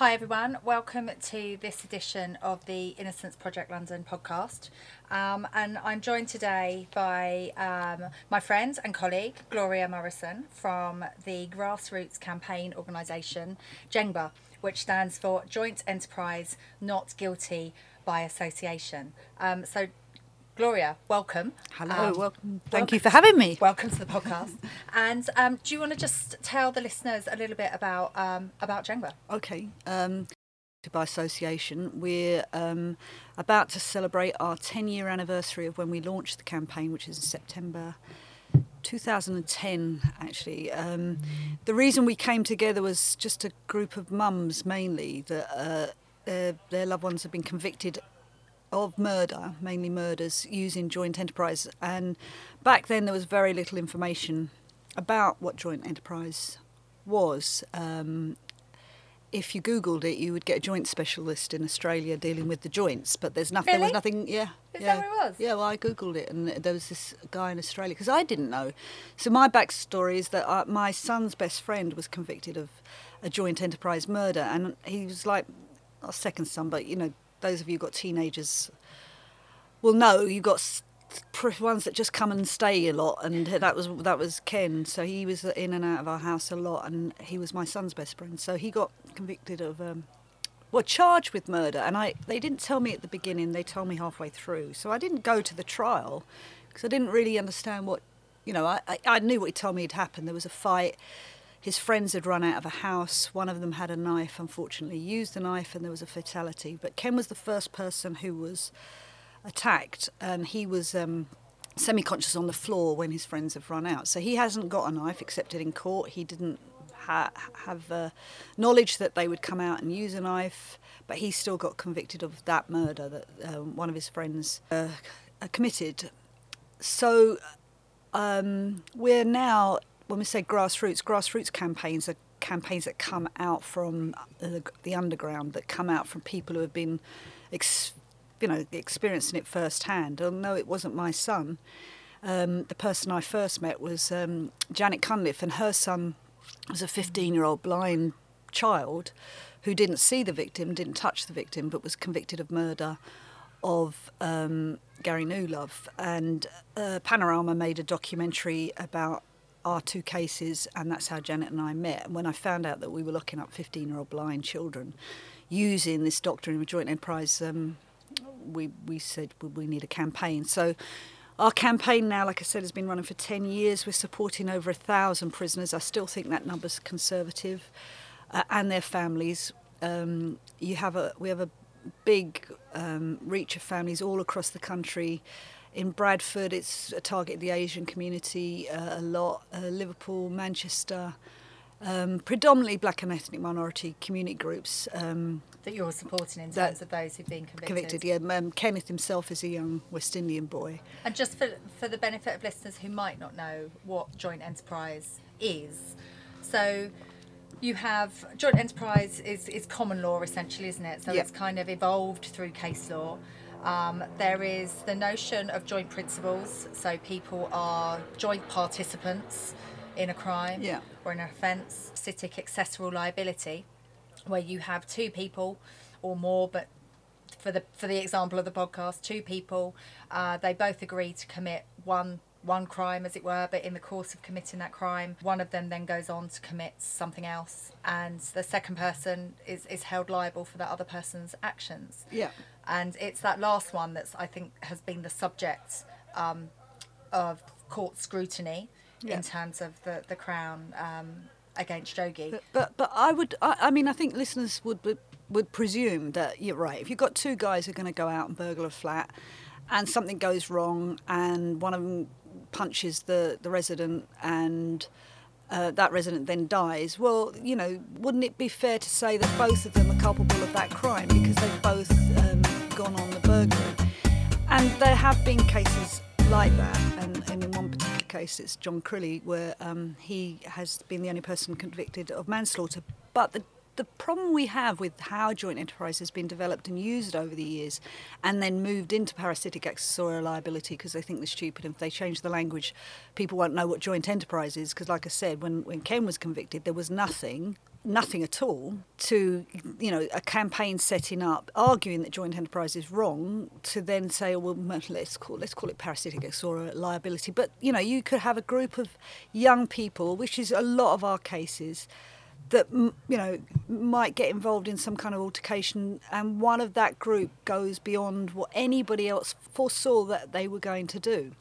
Hi, everyone. Welcome to this edition of the Innocence Project London podcast. Um, and I'm joined today by um, my friend and colleague, Gloria Morrison, from the grassroots campaign organisation, JENGBA, which stands for Joint Enterprise Not Guilty by Association. Um, so, Gloria, welcome. Hello, Um, welcome. Thank you for having me. Welcome to the podcast. and um, do you want to just tell the listeners a little bit about um, about JENGbA? Okay. Um, by association, we're um, about to celebrate our 10 year anniversary of when we launched the campaign, which is in September 2010, actually. Um, the reason we came together was just a group of mums mainly that uh, their, their loved ones have been convicted of murder, mainly murders, using joint enterprise. And back then, there was very little information about what joint enterprise was. Um, if you googled it, you would get a joint specialist in Australia dealing with the joints, but there's nothing. There was nothing. Yeah, Is yeah. that where it was? Yeah, well, I googled it, and there was this guy in Australia because I didn't know. So my backstory is that uh, my son's best friend was convicted of a joint enterprise murder, and he was like our second son, but you know, those of you got teenagers will know you've got ones that just come and stay a lot, and that was that was Ken. So he was in and out of our house a lot, and he was my son's best friend. So he got convicted of. Um, well, charged with murder, and I they didn't tell me at the beginning. They told me halfway through, so I didn't go to the trial because I didn't really understand what, you know. I, I, I knew what he told me had happened. There was a fight. His friends had run out of a house. One of them had a knife. Unfortunately, used the knife, and there was a fatality. But Ken was the first person who was attacked, and he was um, semi-conscious on the floor when his friends have run out. So he hasn't got a knife except it in court. He didn't ha- have uh, knowledge that they would come out and use a knife, but he still got convicted of that murder that um, one of his friends uh, committed. So um, we're now, when we say grassroots, grassroots campaigns are campaigns that come out from the, underground, that come out from people who have been, ex, you know, experiencing it firsthand. Although it wasn't my son, um, the person I first met was um, Janet Cunliffe, and her son was a 15-year-old blind child who didn't see the victim, didn't touch the victim, but was convicted of murder of um, Gary Newlove. And uh, Panorama made a documentary about our two cases, and that's how Janet and I met. And when I found out that we were looking up 15 year old blind children using this doctrine of joint enterprise, um, we, we said we, we need a campaign. So our campaign now, like I said, has been running for 10 years. We're supporting over a thousand prisoners. I still think that number's conservative, uh, and their families. Um, you have a we have a big um, reach of families all across the country. In Bradford, it's a target of the Asian community uh, a lot. Uh, Liverpool, Manchester, um, predominantly black and ethnic minority community groups. Um, that you're supporting in terms of those who've been convicted. convicted, yeah. Um, Kenneth himself is a young West Indian boy. And just for, for the benefit of listeners who might not know what joint enterprise is, so you have joint enterprise is, is common law essentially, isn't it? So Yeah. it's kind of evolved through case law. Um, there is the notion of joint principles, so people are joint participants in a crime Yeah. or in an offence, citic accessory liability, where you have two people or more, but for the for the example of the podcast, two people, uh, they both agree to commit one one crime, as it were, but in the course of committing that crime, one of them then goes on to commit something else, and the second person is is held liable for that other person's actions. Yeah. And it's that last one that's I think has been the subject um, of court scrutiny Yeah. in terms of the the Crown um, against Jogee. But but, but I would I, I mean I think listeners would, would presume that you're right. If you've got two guys who are going to go out and burgle a flat, and something goes wrong, and one of them punches the the resident and. Uh, that resident then dies. Well, you know, wouldn't it be fair to say that both of them are culpable of that crime because they've both um, gone on the burglary? And there have been cases like that, and, and in one particular case, it's John Crilly, where um, he has been the only person convicted of manslaughter. But the, the problem we have with how joint enterprise has been developed and used over the years, and then moved into parasitic accessorial liability because they think they're stupid. And if they change the language, people won't know what joint enterprise is. Because, like I said, when when Ken was convicted, there was nothing nothing at all to you know a campaign setting up arguing that joint enterprise is wrong to then say oh, well let's call let's call it parasitic accessorial liability. But you know you could have a group of young people which is a lot of our cases that you know might get involved in some kind of altercation and one of that group goes beyond what anybody else foresaw that they were going to do.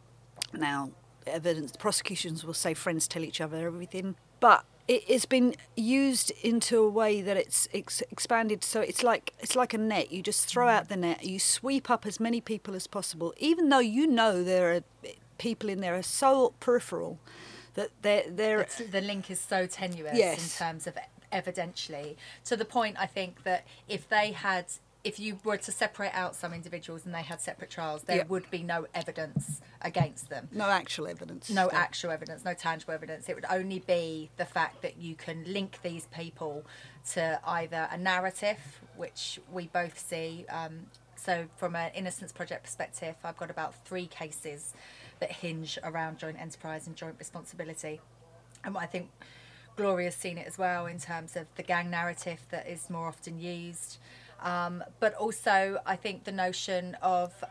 Now evidence the prosecutions will say friends tell each other everything but it, has been used into a way that it's, it's expanded. So it's like it's like a net. You just throw out the net. You sweep up as many people as possible, even though you know there are people in there are so peripheral that they're they're it's, the link is so tenuous yes. in terms of evidentially to the point I think that if they had if you were to separate out some individuals and they had separate trials, there would be no evidence against them. No actual evidence. No actual evidence, no tangible evidence. It would only be the fact that you can link these people to either a narrative, which we both see. Um, so, from an Innocence Project perspective, I've got about three cases that hinge around joint enterprise and joint responsibility. And I think Gloria's seen it as well in terms of the gang narrative that is more often used. Um, but also, I think the notion of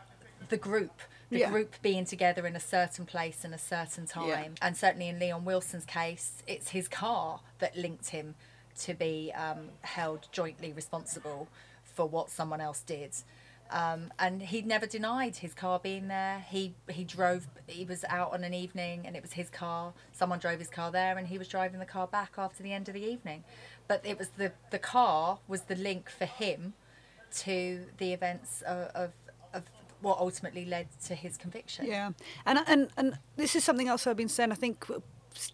the group the yeah. group being together in a certain place in a certain time. Yeah. And certainly in Leon Wilson's case, it's his car that linked him to be um, held jointly responsible for what someone else did. Um, and he never denied his car being there. He he drove. He was out on an evening, and it was his car. Someone drove his car there, and he was driving the car back after the end of the evening. But it was the the car was the link for him to the events of, of, of what ultimately led to his conviction. Yeah, and and and this is something else I've been saying. I think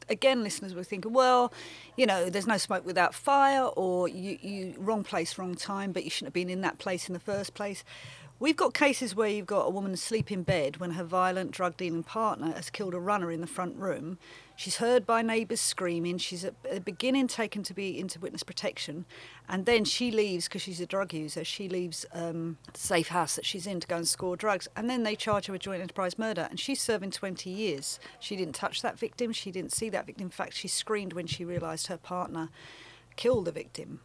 again, listeners were thinking, well, you know, there's no smoke without fire, or you, you wrong place, wrong time, but you shouldn't have been in that place in the first place. We've got cases where you've got a woman asleep in bed when her violent drug dealing partner has killed a runner in the front room. She's heard by neighbours screaming. She's at the beginning taken to be into witness protection, and then she leaves because she's a drug user. She leaves um, the safe house that she's in to go and score drugs, and then they charge her with joint enterprise murder, and she's serving 20 years. She didn't touch that victim. She didn't see that victim. In fact, she screamed when she realised her partner killed the victim.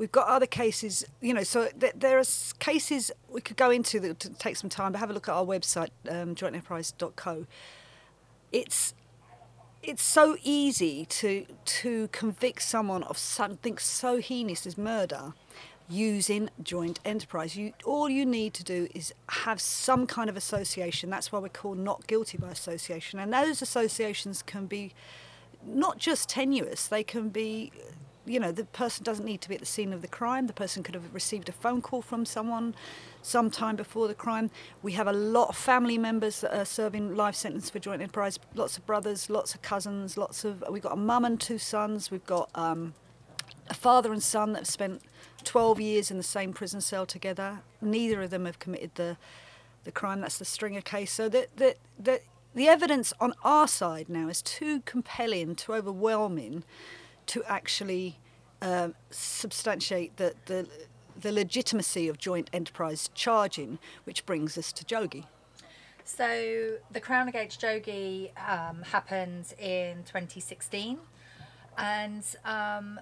We've got other cases, you know, so th- there are cases we could go into that to take some time, but have a look at our website, um, jointenterprise.co. It's it's so easy to to convict someone of something so heinous as murder using joint enterprise. You all you need to do is have some kind of association. That's why we're called not guilty by association. And those associations can be not just tenuous, they can be you know, the person doesn't need to be at the scene of the crime. The person could have received a phone call from someone sometime before the crime. We have a lot of family members that are serving life sentence for joint enterprise. Lots of brothers, lots of cousins, lots of. We've got a mum and two sons. We've got um, a father and son that have spent 12 years in the same prison cell together. Neither of them have committed the the crime. That's the Stringer case. So that that that the evidence on our side now is too compelling, too overwhelming to actually um, substantiate the, the, the legitimacy of joint enterprise charging, which brings us to Jogee. So the Crown against Jogee um, happened in 2016, and um,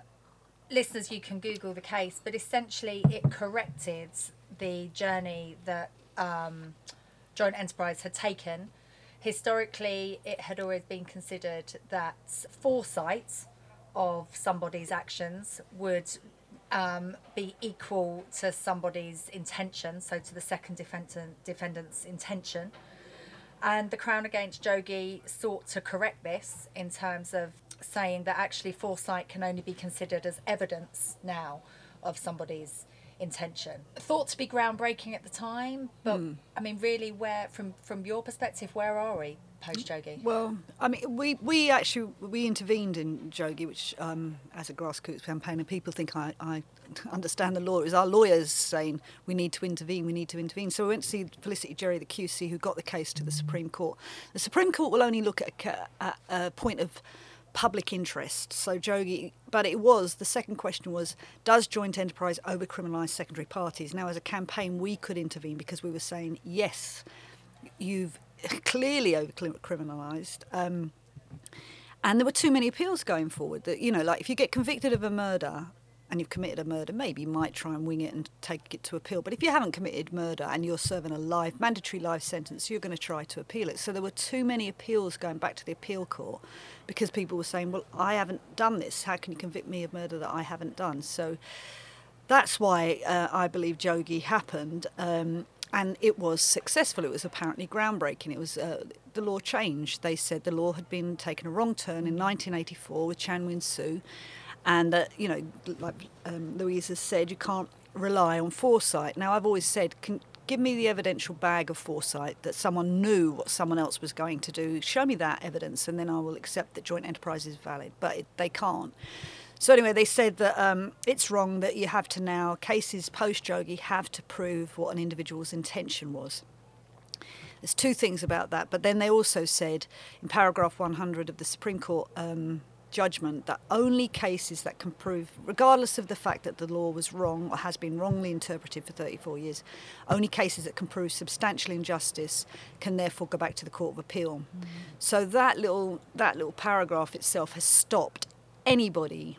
listeners, you can Google the case, but essentially it corrected the journey that um, joint enterprise had taken. Historically, it had always been considered that foresight of somebody's actions would um, be equal to somebody's intention, so to the second defendant, defendant's intention. And the Crown against Jogee sought to correct this in terms of saying that actually foresight can only be considered as evidence now of somebody's intention. Thought to be groundbreaking at the time, but mm. I mean, really, where from from your perspective, where are we? Post Jogee? Well, I mean, we, we actually we intervened in Jogee, which um, as a grassroots campaign, and people think I, I understand the law. It was our lawyers saying we need to intervene, we need to intervene. So we went to see Felicity Gerry, the QC, who got the case to the Supreme Court. The Supreme Court will only look at a, at a point of public interest. So Jogee, but it was the second question was, does joint enterprise over criminalise secondary parties? Now, as a campaign, we could intervene because we were saying yes, you've clearly over criminalised. Um, and there were too many appeals going forward. That you know, like if you get convicted of a murder and you've committed a murder, maybe you might try and wing it and take it to appeal. But if you haven't committed murder and you're serving a life mandatory life sentence, you're going to try to appeal it. So there were too many appeals going back to the appeal court because people were saying, "Well, I haven't done this. How can you convict me of murder that I haven't done?" So that's why uh, I believe Jogee happened. Um, and it was successful. It was apparently groundbreaking. It was uh, the law changed. They said the law had been taken a wrong turn in 1984 with Chan Wing-Siu, and you know, like um, Louise has said, you can't rely on foresight. Now, I've always said, can, give me the evidential bag of foresight that someone knew what someone else was going to do. Show me that evidence, and then I will accept that joint enterprise is valid. But it, they can't. So anyway, they said that um, it's wrong that you have to now cases post Jogee have to prove what an individual's intention was. There's two things about that, but then they also said in paragraph 100 of the Supreme Court um, judgment that only cases that can prove, regardless of the fact that the law was wrong or has been wrongly interpreted for 34 years, only cases that can prove substantial injustice can therefore go back to the Court of Appeal. Mm. So that little that little paragraph itself has stopped anybody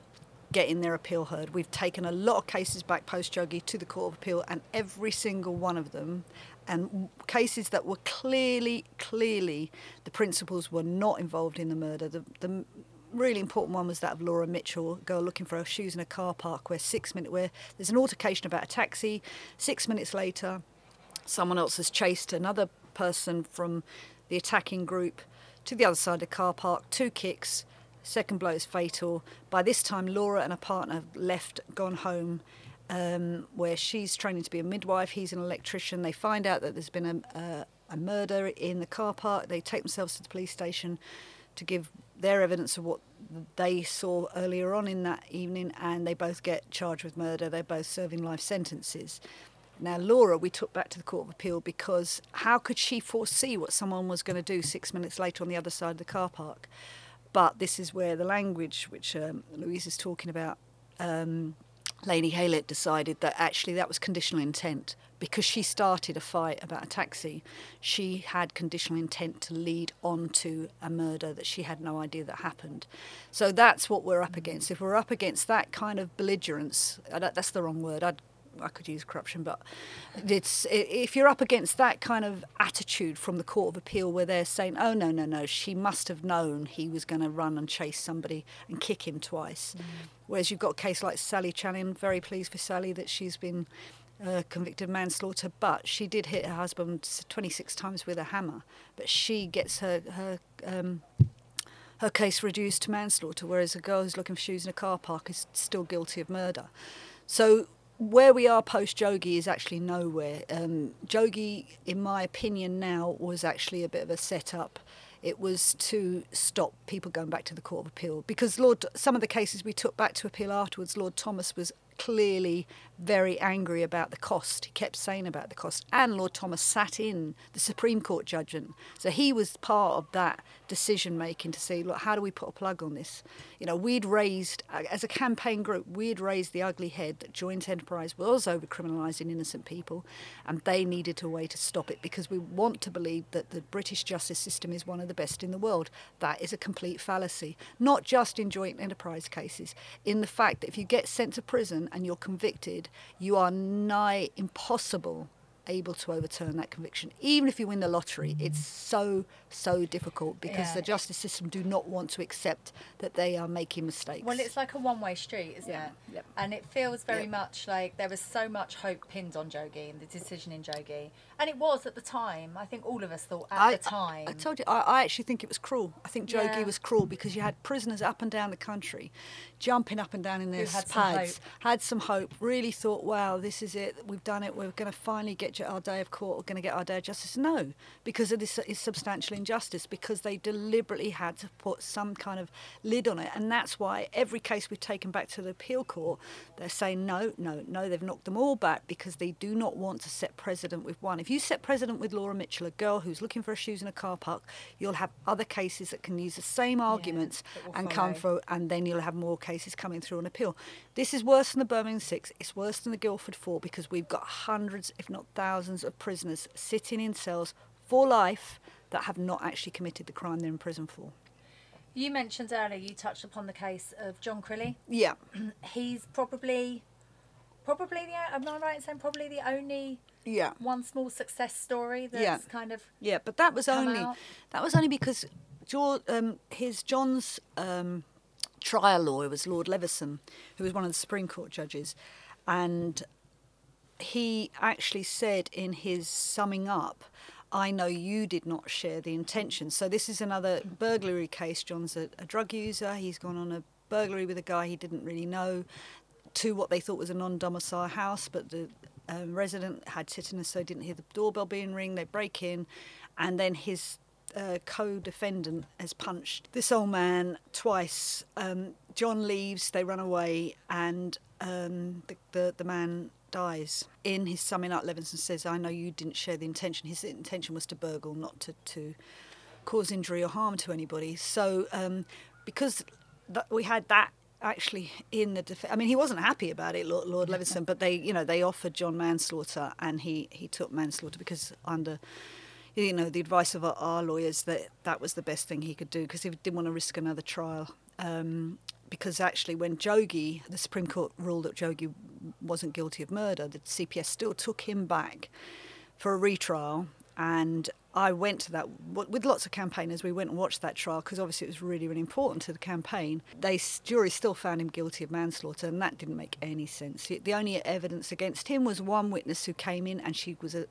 getting their appeal heard. We've taken a lot of cases back post Jogee to the Court of Appeal, and every single one of them, and cases that were clearly, clearly, the principals were not involved in the murder. The, the really important one was that of Laura Mitchell, girl looking for her shoes in a car park, where six minutes, where there's an altercation about a taxi. Six minutes later, someone else has chased another person from the attacking group to the other side of the car park. Two kicks Second blow is fatal. By this time, Laura and her partner have left, gone home, um, where she's training to be a midwife. He's an electrician. They find out that there's been a, a, a murder in the car park. They take themselves to the police station to give their evidence of what they saw earlier on in that evening, and they both get charged with murder. They're both serving life sentences. Now, Laura, we took back to the Court of Appeal because how could she foresee what someone was going to do six minutes later on the other side of the car park? But this is where the language, which um, Louise is talking about, um, Lady Hallett decided that actually that was conditional intent because she started a fight about a taxi. She had conditional intent to lead on to a murder that she had no idea that happened. So that's what we're up against. If we're up against that kind of belligerence, that's the wrong word. I'd I could use corruption, but it's if you're up against that kind of attitude from the Court of Appeal where they're saying, "Oh no, no, no, she must have known he was going to run and chase somebody and kick him twice," mm. whereas you've got a case like Sally Challen. Very pleased for Sally that she's been uh, convicted of manslaughter, but she did hit her husband 26 times with a hammer. But she gets her her um, her case reduced to manslaughter, whereas a girl who's looking for shoes in a car park is still guilty of murder. So where we are post Jogee is actually nowhere. Um, Jogee, in my opinion, now was actually a bit of a setup. It was to stop people going back to the Court of Appeal because Lord, some of the cases we took back to appeal afterwards, Lord Thomas was clearly very angry about the cost. He kept saying about the cost. And Lord Thomas sat in the Supreme Court judgment. So he was part of that decision making to see, look, how do we put a plug on this? You know, we'd raised, uh, as a campaign group, we'd raised the ugly head that joint enterprise was over criminalising innocent people and they needed a way to stop it because we want to believe that the British justice system is one of the best in the world. That is a complete fallacy, not just in joint enterprise cases, in the fact that if you get sent to prison and you're convicted, you are nigh impossible able to overturn that conviction. Even if you win the lottery, it's mm. so, so difficult because yeah. the justice system do not want to accept that they are making mistakes. Well, it's like a one way street, isn't yeah. it? Yep. And it feels very yep. much like there was so much hope pinned on Jogee and the decision in Jogee. And it was at the time. I think all of us thought at I, the time. I, I told you, I, I, actually think it was cruel. I think Jogee yeah. was cruel because you had prisoners up and down the country jumping up and down in their had pads, some had some hope, really thought, wow, this is it, we've done it, we're going to finally get get our day of court are going to get our day of justice? No, because of this is substantial injustice, because they deliberately had to put some kind of lid on it. And that's why every case we've taken back to the appeal court, they're saying no, no, no, they've knocked them all back because they do not want to set precedent with one. If you set precedent with Laura Mitchell, a girl who's looking for her shoes in a car park, you'll have other cases that can use the same arguments and come through, and then you'll have more cases coming through on appeal. This is worse than the Birmingham Six, it's worse than the Guildford Four because we've got hundreds, if not thousands, of prisoners sitting in cells for life that have not actually committed the crime they're in prison for. You mentioned earlier, you touched upon the case of John Crilly. Yeah. He's probably, probably the, am I right in saying probably the only Yeah. one small success story that's Yeah. kind of Yeah, but that was only out? that was only because George, um, his John's um, trial lawyer was Lord Leveson, who was one of the Supreme Court judges, and he actually said in his summing up. I know you did not share the intention. So, this is another burglary case. John's a, a drug user. He's gone on a burglary with a guy he didn't really know to what they thought was a non-domicile house, but the um, resident had tinnitus, so didn't hear the doorbell being ring. They break in, and then his uh, co-defendant has punched this old man twice. Um, John leaves, they run away, and um, the, the the man dies. In his summing up, Leveson says, "I know you didn't share the intention. His intention was to burgle, not to to cause injury or harm to anybody." So, um, because we had that actually in the def- I mean he wasn't happy about it Lord, Lord Leveson but they you know they offered John manslaughter and he he took manslaughter because under you know the advice of our, our lawyers that that was the best thing he could do because he didn't want to risk another trial um, because actually when Jogee the Supreme Court ruled that Jogee wasn't guilty of murder the CPS still took him back for a retrial and I went to that with lots of campaigners. We went and watched that trial because obviously it was really, really important to the campaign. They jury still found him guilty of manslaughter, and that didn't make any sense. The only evidence against him was one witness who came in, and she was a,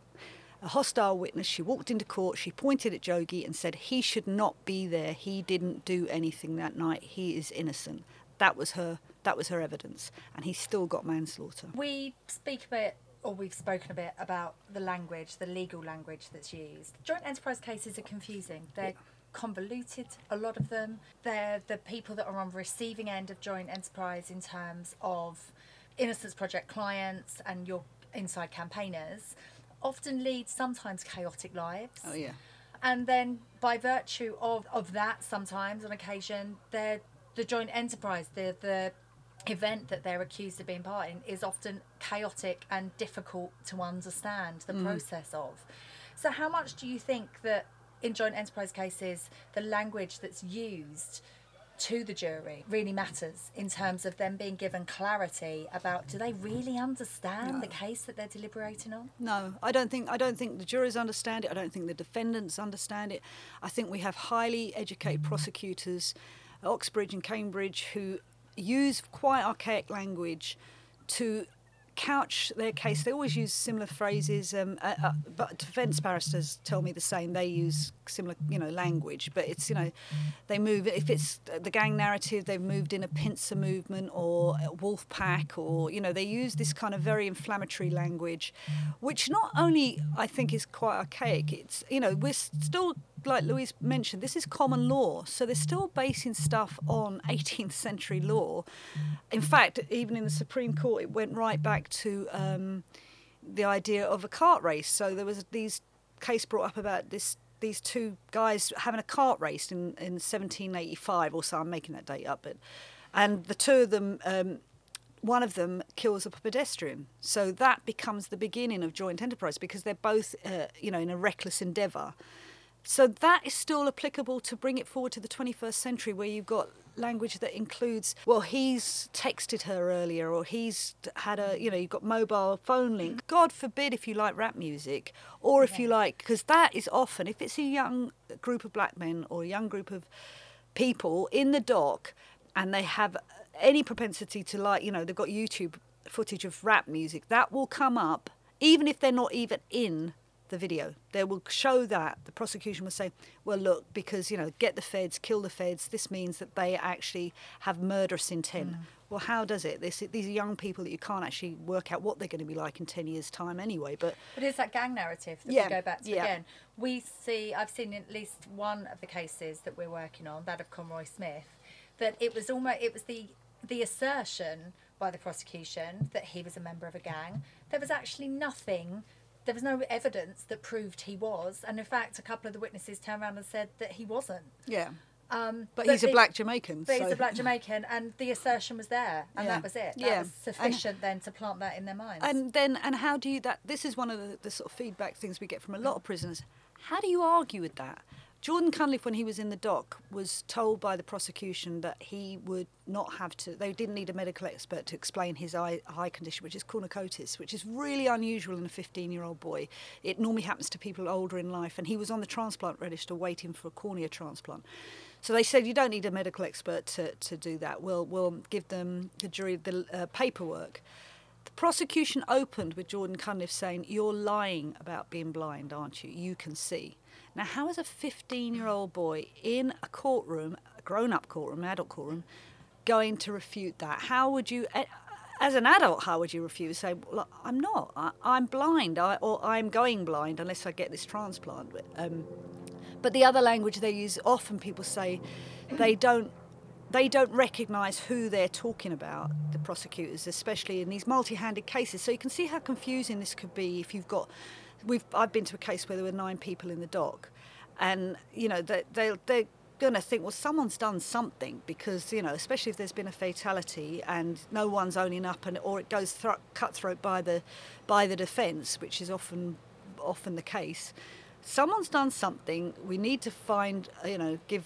a hostile witness. She walked into court, she pointed at Jogee and said he should not be there. He didn't do anything that night. He is innocent. That was her. That was her evidence, and he still got manslaughter. We speak a bit, or we've spoken a bit about the language, the legal language that's used. Joint enterprise cases are confusing. They're convoluted, a lot of them. They're the people that are on the receiving end of joint enterprise in terms of Innocence Project clients and your inside campaigners often lead sometimes chaotic lives. Oh yeah. And then by virtue of, of that, sometimes on occasion, they're the joint enterprise, the the event that they're accused of being part in is often chaotic and difficult to understand the mm. process of. So how much do you think that in joint enterprise cases the language that's used to the jury really matters in terms of them being given clarity about do they really understand the case that they're deliberating on? No, I don't think I don't think the jurors understand it. I don't think the defendants understand it. I think we have highly educated prosecutors Oxbridge and Cambridge who use quite archaic language to couch their case. They always use similar phrases, um, uh, uh, but defence barristers tell me the same. They use similar, you know, language, but it's you know, they move. If it's the gang narrative, they've moved in a pincer movement or wolf pack, or you know, they use this kind of very inflammatory language, which not only I think is quite archaic. It's you know, we're still like Louise mentioned, this is common law, so they're still basing stuff on 18th century law. In fact, even in the Supreme Court, it went right back to um, the idea of a cart race. So there was these case brought up about this these two guys having a cart race in, in 1785 or so. I'm making that date up, but and the two of them. Um, one of them kills a pedestrian. So that becomes the beginning of joint enterprise because they're both, uh, you know, in a reckless endeavour. So that is still applicable to bring it forward to the 21st century where you've got language that includes, well, he's texted her earlier or he's had a, mm. you know, you've got mobile phone link. Mm. God forbid if you like rap music or if you like, because that is often, if it's a young group of black men or a young group of people in the dock and they have any propensity to like, you know, they've got YouTube footage of rap music, that will come up even if they're not even in the video. They will show that. The prosecution will say, well, look, because, you know, get the feds, kill the feds, this means that they actually have murderous intent. Mm. well, how does it? This, these are young people that you can't actually work out what they're going to be like in 10 years' time anyway. But, but it's that gang narrative that Yeah, we go back to yeah. again. We see, I've seen at least one of the cases that we're working on, that of Conroy Smith, that it was almost, it was the, the assertion by the prosecution that he was a member of a gang. There was actually nothing, there was no evidence that proved he was. And in fact, a couple of the witnesses turned around and said that he wasn't. yeah. Um, But, he's a black Jamaican. But he's a black Jamaican, and the assertion was there, and Yeah. that was it. That Yeah. was sufficient then to plant that in their minds. And then, and how do you that? This is one of the, the sort of feedback things we get from a lot of prisoners. How do you argue with that? Jordan Cunliffe, when he was in the dock, was told by the prosecution that he would not have to. They didn't need a medical expert to explain his eye, eye condition, which is cornicosis, which is really unusual in a 15-year-old boy. It normally happens to people older in life, and he was on the transplant register waiting for a cornea transplant. So they said you don't need a medical expert to, to do that. We'll we'll give them the jury the uh, paperwork. The prosecution opened with Jordan Cunliffe saying, You're lying about being blind, aren't you? You can see. Now, how is a 15 year old boy in a courtroom, a grown up courtroom, an adult courtroom, going to refute that? How would you, as an adult, how would you refuse? Say, well, I'm not. I, I'm blind, I, or I'm going blind unless I get this transplant. Um, but the other language they use, often people say they don't they don't recognise who they're talking about, the prosecutors, especially in these multi-handed cases. So you can see how confusing this could be if you've got. We've I've been to a case where there were nine people in the dock, and you know they they they're going to think well someone's done something because you know especially if there's been a fatality and no one's owning up and or it goes thro- cutthroat by the by the defence, which is often often the case. Someone's done something. We need to find you know give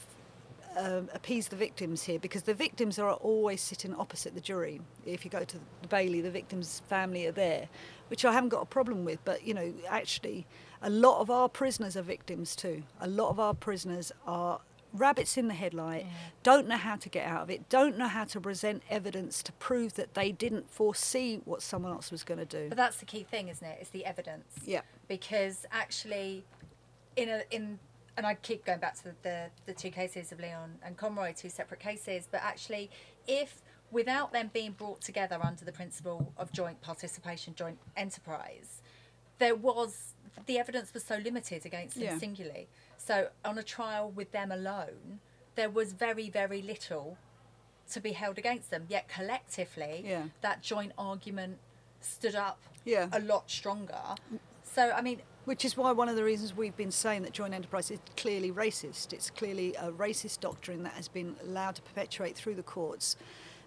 um, appease the victims here because the victims are always sitting opposite the jury. If you go to the Bailey, the victims' family are there, which I haven't got a problem with. But you know, actually, a lot of our prisoners are victims too. A lot of our prisoners are rabbits in the headlight, don't know how to get out of it, don't know how to present evidence to prove that they didn't foresee what someone else was going to do. But that's the key thing, isn't it? It's the evidence. Yeah. Because actually, in a in and I keep going back to the, the the two cases of Leon and Conroy, two separate cases. But actually, if without them being brought together under the principle of joint participation, joint enterprise, there was the evidence was so limited against them Yeah. singularly. So on a trial with them alone, there was very very little to be held against them. Yet collectively, Yeah. that joint argument stood up Yeah. a lot stronger. So I mean, Which is why one of the reasons we've been saying that joint enterprise is clearly racist. It's clearly a racist doctrine that has been allowed to perpetuate through the courts,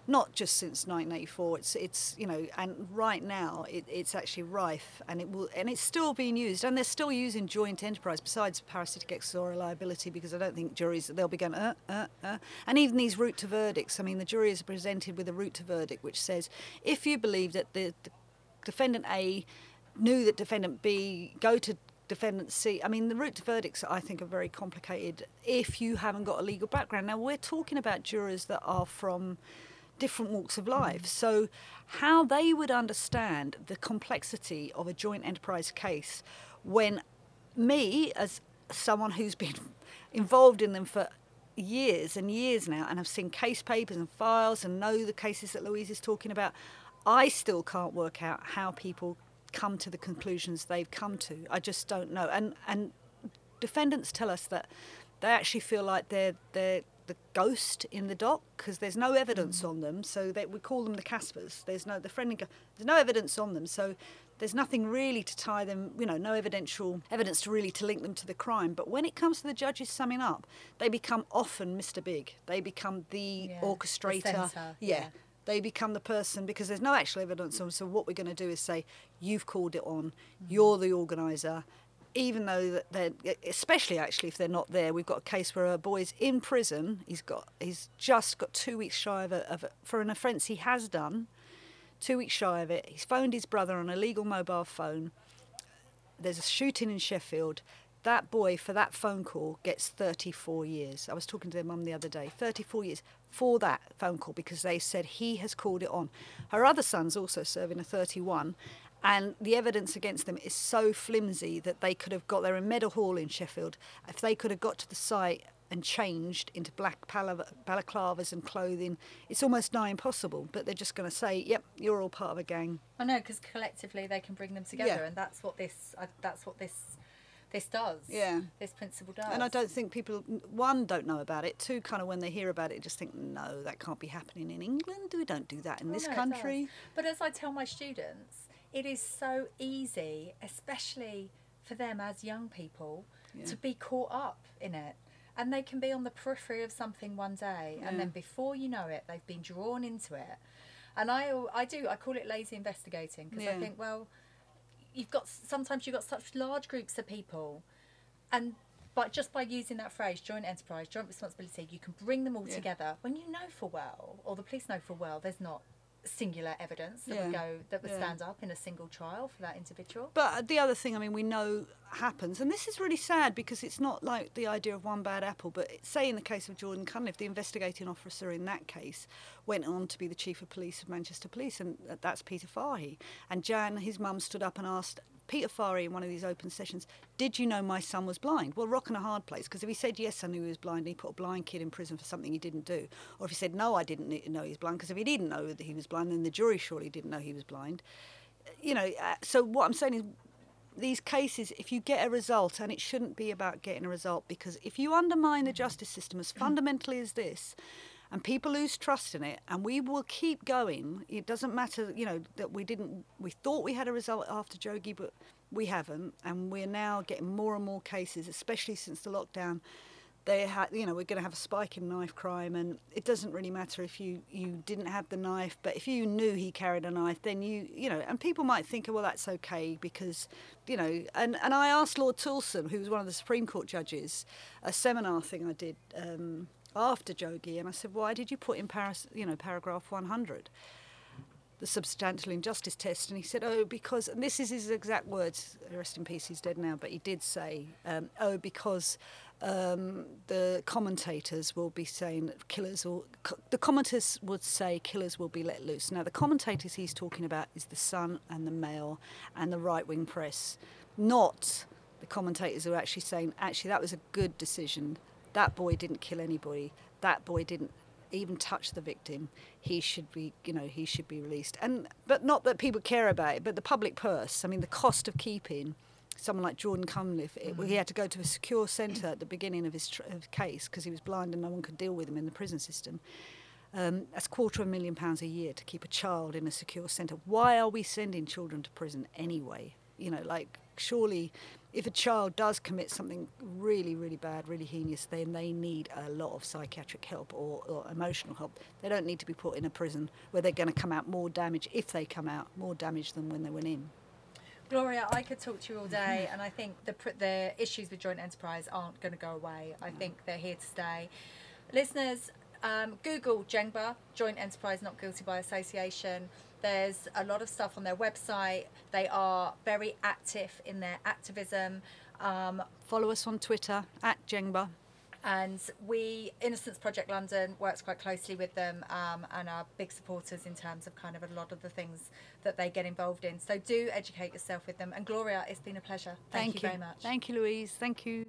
not just since 1984. It's it's you know, and right now it, it's actually rife, and it will, and it's still being used, and they're still using joint enterprise besides parasitic accessory liability because I don't think juries they'll be going uh uh uh, and even these route to verdicts. I mean, the jury is presented with a route to verdict which says if you believe that the, the defendant A knew that defendant B go to defendant C. I mean, the route to verdicts I think are very complicated if you haven't got a legal background. Now we're talking about jurors that are from different walks of life. So how they would understand the complexity of a joint enterprise case when me as someone who's been involved in them for years and years now and have seen case papers and files and know the cases that Louise is talking about, I still can't work out how people come to the conclusions they've come to. I just don't know. And and defendants tell us that they actually feel like they're they're the ghost in the dock because there's no evidence mm. on them. So they, we call them the Caspers. There's no the friendly. There's no evidence on them. So there's nothing really to tie them. You know, no evidential evidence to really to link them to the crime. But when it comes to the judges summing up, they become often Mr. Big. They become the Yeah, the orchestrator. centre, yeah. yeah. They become the person because there's no actual evidence on. So what we're going to do is say, "You've called it on. Mm. You're the organizer." Even though that they're, especially actually if they're not there, we've got a case where a boy's in prison. He's got, he's just got two weeks shy of, a, of a, for an offence he has done. Two weeks shy of it. He's phoned his brother on a legal mobile phone. There's a shooting in Sheffield. That boy, for that phone call, gets 34 years. I was talking to their mum the other day. 34 years for that phone call because they said he has called it on. Her other son's also serving a 31, and the evidence against them is so flimsy that they could have got there in Meadow Hall in Sheffield. If they could have got to the site and changed into black pala- balaclavas and clothing, it's almost nigh impossible. But they're just going to say, "Yep, you're all part of a gang." I know because collectively they can bring them together, Yeah. and that's what this uh, that's what this this does. Yeah. this principle does. And I don't think people, one, don't know about it. Two, kind of when they hear about it, just think, no, that can't be happening in England. We don't do that in Oh, this no, country. But as I tell my students, it is so easy, especially for them as young people, Yeah. to be caught up in it. And they can be on the periphery of something one day, and then before you know it, they've been drawn into it. And I, I do, I call it lazy investigating because I think, well, you've got sometimes you've got such large groups of people, and but just by using that phrase, joint enterprise, joint responsibility, you can bring them all Yeah. together. When you know for well, or the police know for well, there's not singular evidence that would go that would Yeah. stand up in a single trial for that individual. But the other thing, I mean, we know happens, and this is really sad because it's not like the idea of one bad apple. But say in the case of Jordan Cunliffe, the investigating officer in that case went on to be the chief of police of Manchester Police, and that's Peter Fahy. And Jan, his mum, stood up and asked Peter Fahy in one of these open sessions, "Did you know my son was blind?" Well, rock and a hard place because if he said yes, I knew he was blind, and he put a blind kid in prison for something he didn't do, or if he said no, I didn't know he was blind, because if he didn't know that he was blind, then the jury surely didn't know he was blind you know, uh, so what I'm saying is these cases, if you get a result, and it shouldn't be about getting a result, because if you undermine the justice system as fundamentally as this, and people lose trust in it, and we will keep going. It doesn't matter, you know, that we didn't, we thought we had a result after Jogee, but we haven't, and we're now getting more and more cases, especially since the lockdown they had you know we're going to have a spike in knife crime and it doesn't really matter if you you didn't have the knife but if you knew he carried a knife then you you know and people might think oh, well that's okay because you know and and I asked Lord Toulson who was one of the Supreme Court judges a seminar thing I did um, after Jogee and I said why did you put in Paris you know paragraph 100 the substantial injustice test, and he said, "Oh, because and this is his exact words. Rest in peace, he's dead now. But he did say, um, oh, because um, the commentators will be saying that killers will. Co- the commentators would say killers will be let loose. Now, the commentators he's talking about is the Sun and the Mail and the right wing press, not the commentators who are actually saying, actually, that was a good decision. That boy didn't kill anybody. That boy didn't." even touch the victim, he should be, you know, he should be released. And but not that people care about it, but the public purse. I mean, the cost of keeping someone like Jordan Cunliffe, it, he had to go to a secure centre at the beginning of his tr- of case because he was blind and no one could deal with him in the prison system. Um, that's quarter of a million pounds a year to keep a child in a secure centre. Why are we sending children to prison anyway? You know, like surely if a child does commit something really, really bad, really heinous, then they need a lot of psychiatric help or, or emotional help. They don't need to be put in a prison where they're going to come out more damaged, if they come out, more damaged than when they went in. Gloria, I could talk to you all day, and I think the the issues with joint enterprise aren't going to go away. I think they're here to stay. Listeners, um, Google Jengba, Joint Enterprise Not Guilty by Association. There's a lot of stuff on their website. They are very active in their activism. Um, Follow us on Twitter at Jengba. and we innocence project london works quite closely with them um, and are big supporters in terms of kind of a lot of the things that they get involved in so do educate yourself with them and gloria it's been a pleasure thank, you very much Thank you, Louise. Thank you.